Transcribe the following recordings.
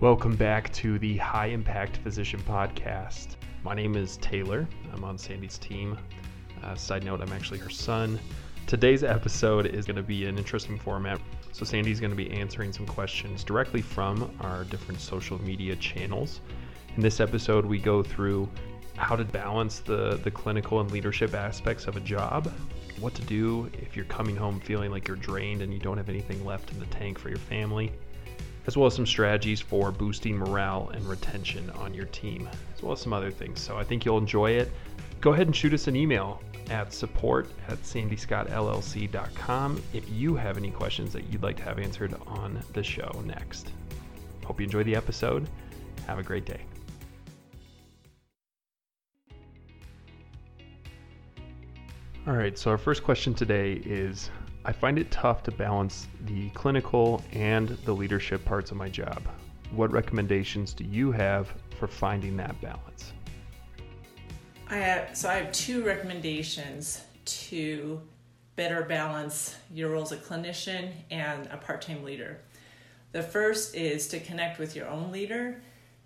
Welcome back to the High Impact Physician Podcast. My name is Taylor. I'm on Sandy's team. Uh, side note, I'm actually her son. Today's episode is going to be an interesting format. So, Sandy's going to be answering some questions directly from our different social media channels. In this episode, we go through how to balance the, the clinical and leadership aspects of a job, what to do if you're coming home feeling like you're drained and you don't have anything left in the tank for your family, as well as some strategies for boosting morale and retention on your team, as well as some other things. So I think you'll enjoy it. Go ahead and shoot us an email at support at sandyscottllc.com if you have any questions that you'd like to have answered on the show next. Hope you enjoy the episode. Have a great day. All right, so our first question today is I find it tough to balance the clinical and the leadership parts of my job. What recommendations do you have for finding that balance? I have, so I have two recommendations to better balance your role as a clinician and a part-time leader. The first is to connect with your own leader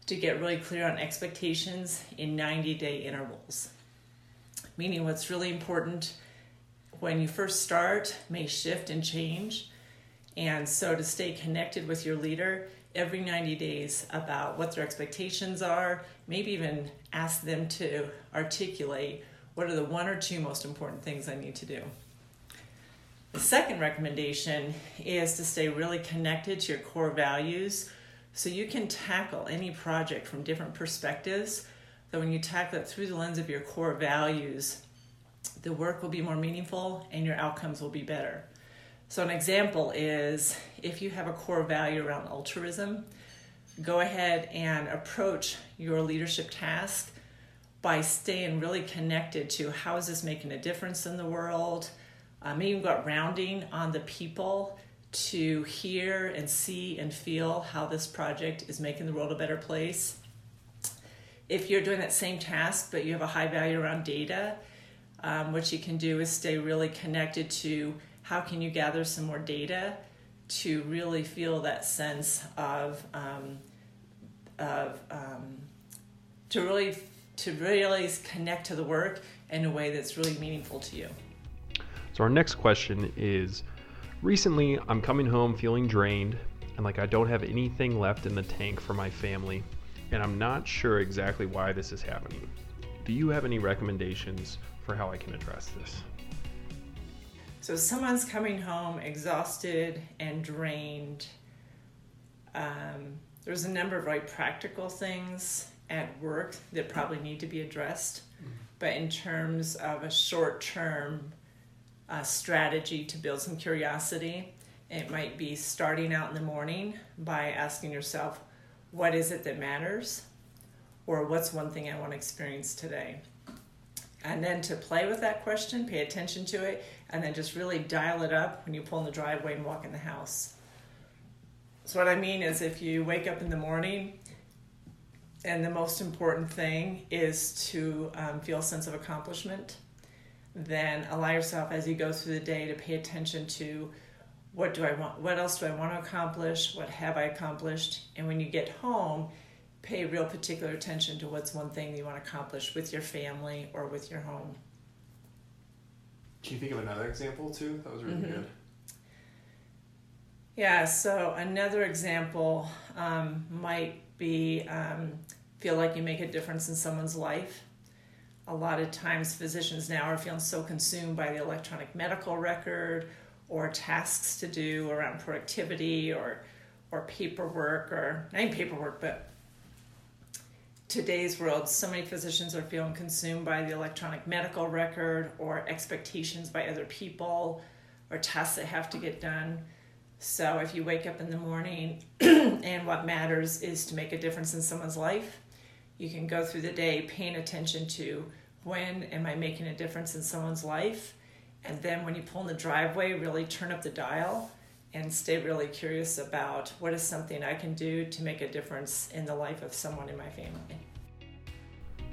to get really clear on expectations in 90-day intervals meaning what's really important when you first start may shift and change. And so to stay connected with your leader every 90 days about what their expectations are, maybe even ask them to articulate what are the one or two most important things I need to do. The second recommendation is to stay really connected to your core values so you can tackle any project from different perspectives that when you tackle it through the lens of your core values, the work will be more meaningful and your outcomes will be better. So, an example is if you have a core value around altruism, go ahead and approach your leadership task by staying really connected to how is this making a difference in the world. Uh, maybe you've got rounding on the people to hear and see and feel how this project is making the world a better place if you're doing that same task but you have a high value around data, um, what you can do is stay really connected to how can you gather some more data to really feel that sense of um, of um, to really to really connect to the work in a way that's really meaningful to you. So our next question is recently I'm coming home feeling drained and like I don't have anything left in the tank for my family and I'm not sure exactly why this is happening. Do you have any recommendations for how I can address this? So, someone's coming home exhausted and drained. Um, there's a number of like practical things at work that probably need to be addressed, mm-hmm. but in terms of a short term uh, strategy to build some curiosity, it might be starting out in the morning by asking yourself, what is it that matters or what's one thing I want to experience today. And then to play with that question, pay attention to it, and then just really dial it up when you pull in the driveway and walk in the house. So, what I mean is, if you wake up in the morning and the most important thing is to um, feel a sense of accomplishment, then allow yourself as you go through the day to pay attention to what do I want? What else do I want to accomplish? What have I accomplished? And when you get home, pay real particular attention to what's one thing you want to accomplish with your family or with your home. Can you think of another example too? That was really mm-hmm. good. Yeah, so another example um, might be um, feel like you make a difference in someone's life. A lot of times, physicians now are feeling so consumed by the electronic medical record or tasks to do around productivity or or paperwork or not even paperwork but today's world so many physicians are feeling consumed by the electronic medical record or expectations by other people or tasks that have to get done. So if you wake up in the morning and what matters is to make a difference in someone's life you can go through the day paying attention to when am i making a difference in someone's life? And then when you pull in the driveway, really turn up the dial and stay really curious about what is something I can do to make a difference in the life of someone in my family.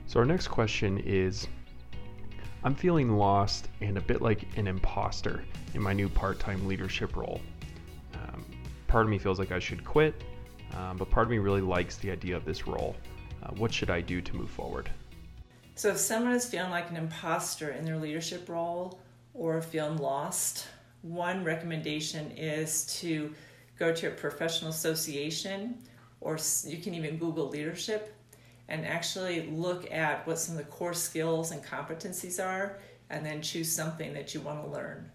So, our next question is I'm feeling lost and a bit like an imposter in my new part time leadership role. Um, part of me feels like I should quit. um, but part of me really likes the idea of this role. Uh, what should I do to move forward? So, if someone is feeling like an imposter in their leadership role or feeling lost, one recommendation is to go to a professional association or you can even Google leadership and actually look at what some of the core skills and competencies are and then choose something that you want to learn.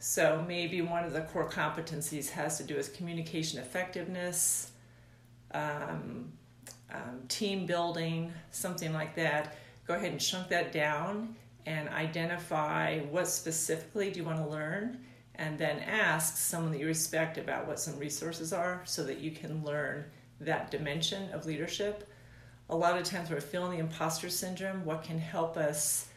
So maybe one of the core competencies has to do with communication effectiveness, um, um, team building, something like that. Go ahead and chunk that down and identify what specifically do you want to learn and then ask someone that you respect about what some resources are so that you can learn that dimension of leadership. A lot of times we're feeling the imposter syndrome. What can help us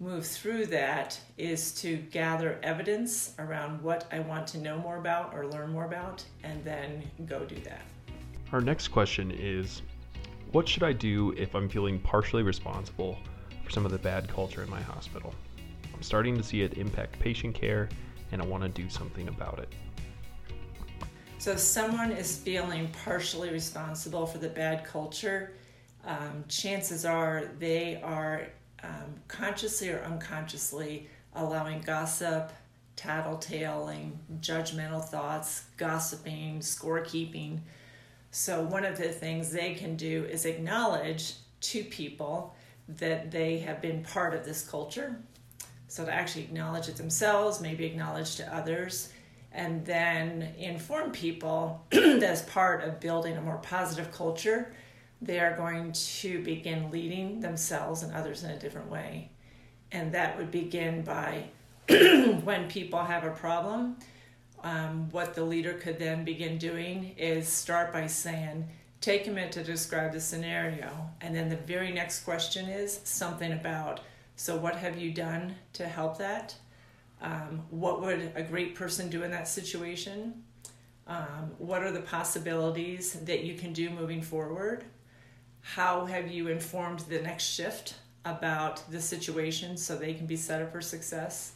move through that is to gather evidence around what I want to know more about or learn more about, and then go do that. Our next question is What should I do if I'm feeling partially responsible for some of the bad culture in my hospital? I'm starting to see it impact patient care, and I want to do something about it. So, if someone is feeling partially responsible for the bad culture, um, chances are they are um, consciously or unconsciously allowing gossip, tattletaling, judgmental thoughts, gossiping, scorekeeping. So, one of the things they can do is acknowledge to people that they have been part of this culture. So, to actually acknowledge it themselves, maybe acknowledge to others, and then inform people that as part of building a more positive culture, they are going to begin leading themselves and others in a different way. And that would begin by when people have a problem, um, what the leader could then begin doing is start by saying, take a minute to describe the scenario. And then the very next question is something about, so what have you done to help that? Um, what would a great person do in that situation? Um, what are the possibilities that you can do moving forward? how have you informed the next shift about the situation so they can be set up for success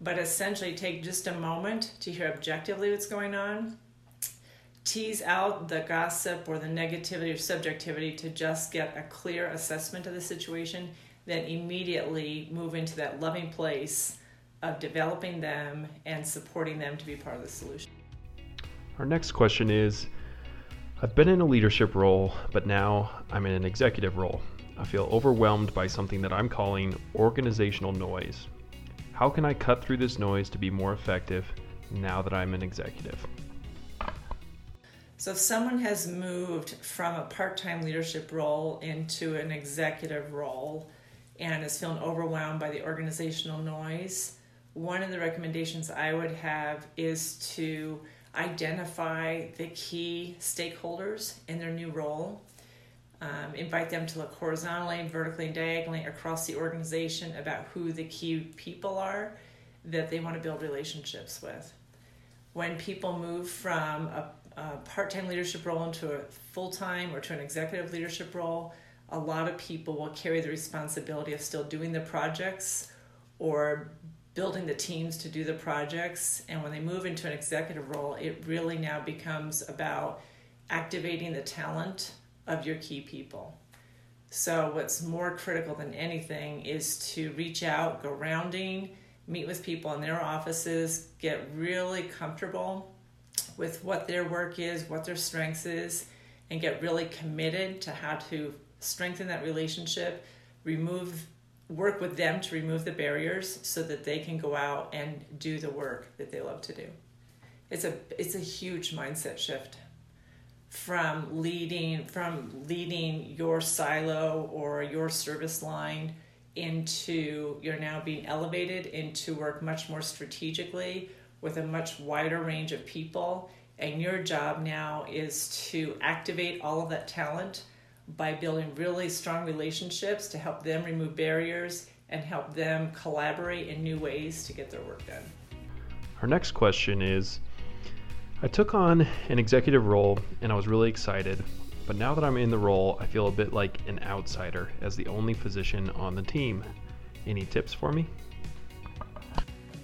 but essentially take just a moment to hear objectively what's going on tease out the gossip or the negativity or subjectivity to just get a clear assessment of the situation then immediately move into that loving place of developing them and supporting them to be part of the solution our next question is I've been in a leadership role, but now I'm in an executive role. I feel overwhelmed by something that I'm calling organizational noise. How can I cut through this noise to be more effective now that I'm an executive? So, if someone has moved from a part time leadership role into an executive role and is feeling overwhelmed by the organizational noise, one of the recommendations I would have is to identify the key stakeholders in their new role, um, invite them to look horizontally, vertically, and diagonally across the organization about who the key people are that they want to build relationships with. When people move from a, a part time leadership role into a full time or to an executive leadership role, a lot of people will carry the responsibility of still doing the projects or building the teams to do the projects. And when they move into an executive role, it really now becomes about activating the talent of your key people. So, what's more critical than anything is to reach out, go rounding, meet with people in their offices, get really comfortable with what their work is, what their strengths is, and get really committed to how to strengthen that relationship, remove work with them to remove the barriers so that they can go out and do the work that they love to do. It's a it's a huge mindset shift from leading from leading your silo or your service line into you're now being elevated into work much more strategically with a much wider range of people and your job now is to activate all of that talent by building really strong relationships to help them remove barriers and help them collaborate in new ways to get their work done. Our next question is I took on an executive role and I was really excited, but now that I'm in the role, I feel a bit like an outsider as the only physician on the team. Any tips for me?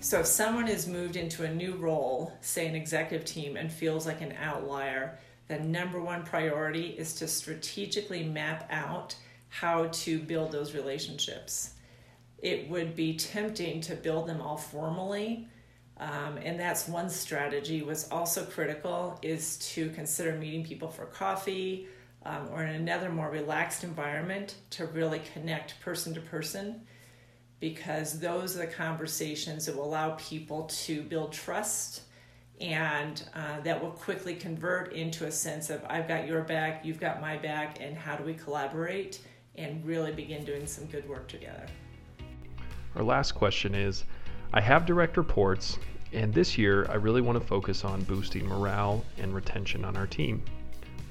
So, if someone is moved into a new role, say an executive team, and feels like an outlier, the number one priority is to strategically map out how to build those relationships. It would be tempting to build them all formally. Um, and that's one strategy. What's also critical is to consider meeting people for coffee um, or in another more relaxed environment to really connect person to person because those are the conversations that will allow people to build trust and uh, that will quickly convert into a sense of I've got your back, you've got my back, and how do we collaborate and really begin doing some good work together. Our last question is I have direct reports, and this year I really want to focus on boosting morale and retention on our team.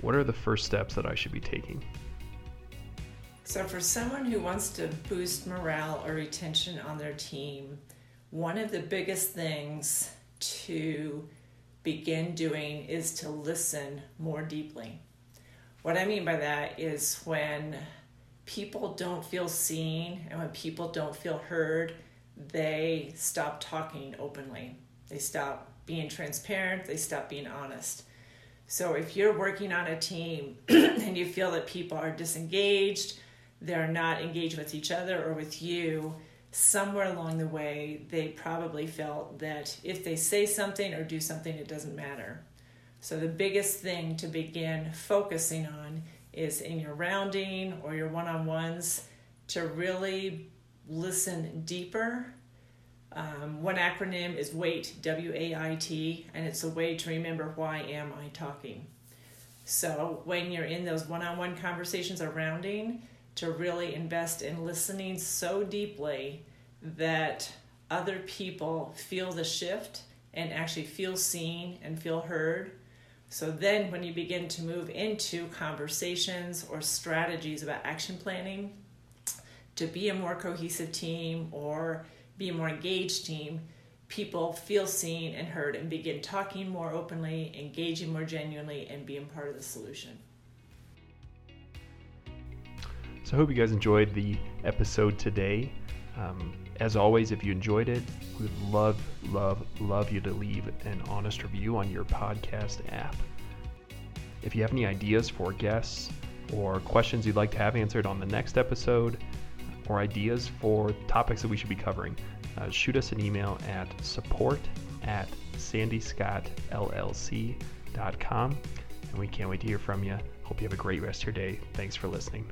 What are the first steps that I should be taking? So, for someone who wants to boost morale or retention on their team, one of the biggest things to begin doing is to listen more deeply. What I mean by that is when people don't feel seen and when people don't feel heard, they stop talking openly. They stop being transparent, they stop being honest. So if you're working on a team and you feel that people are disengaged, they're not engaged with each other or with you, somewhere along the way, they probably felt that if they say something or do something, it doesn't matter. So, the biggest thing to begin focusing on is in your rounding or your one on ones to really listen deeper. Um, one acronym is WAIT, W A I T, and it's a way to remember why am I talking. So, when you're in those one on one conversations or rounding, to really invest in listening so deeply that other people feel the shift and actually feel seen and feel heard. So then, when you begin to move into conversations or strategies about action planning to be a more cohesive team or be a more engaged team, people feel seen and heard and begin talking more openly, engaging more genuinely, and being part of the solution. So I hope you guys enjoyed the episode today. Um, as always, if you enjoyed it, we would love, love, love you to leave an honest review on your podcast app. If you have any ideas for guests or questions you'd like to have answered on the next episode, or ideas for topics that we should be covering, uh, shoot us an email at support at sandyscottllc.com. And we can't wait to hear from you. Hope you have a great rest of your day. Thanks for listening.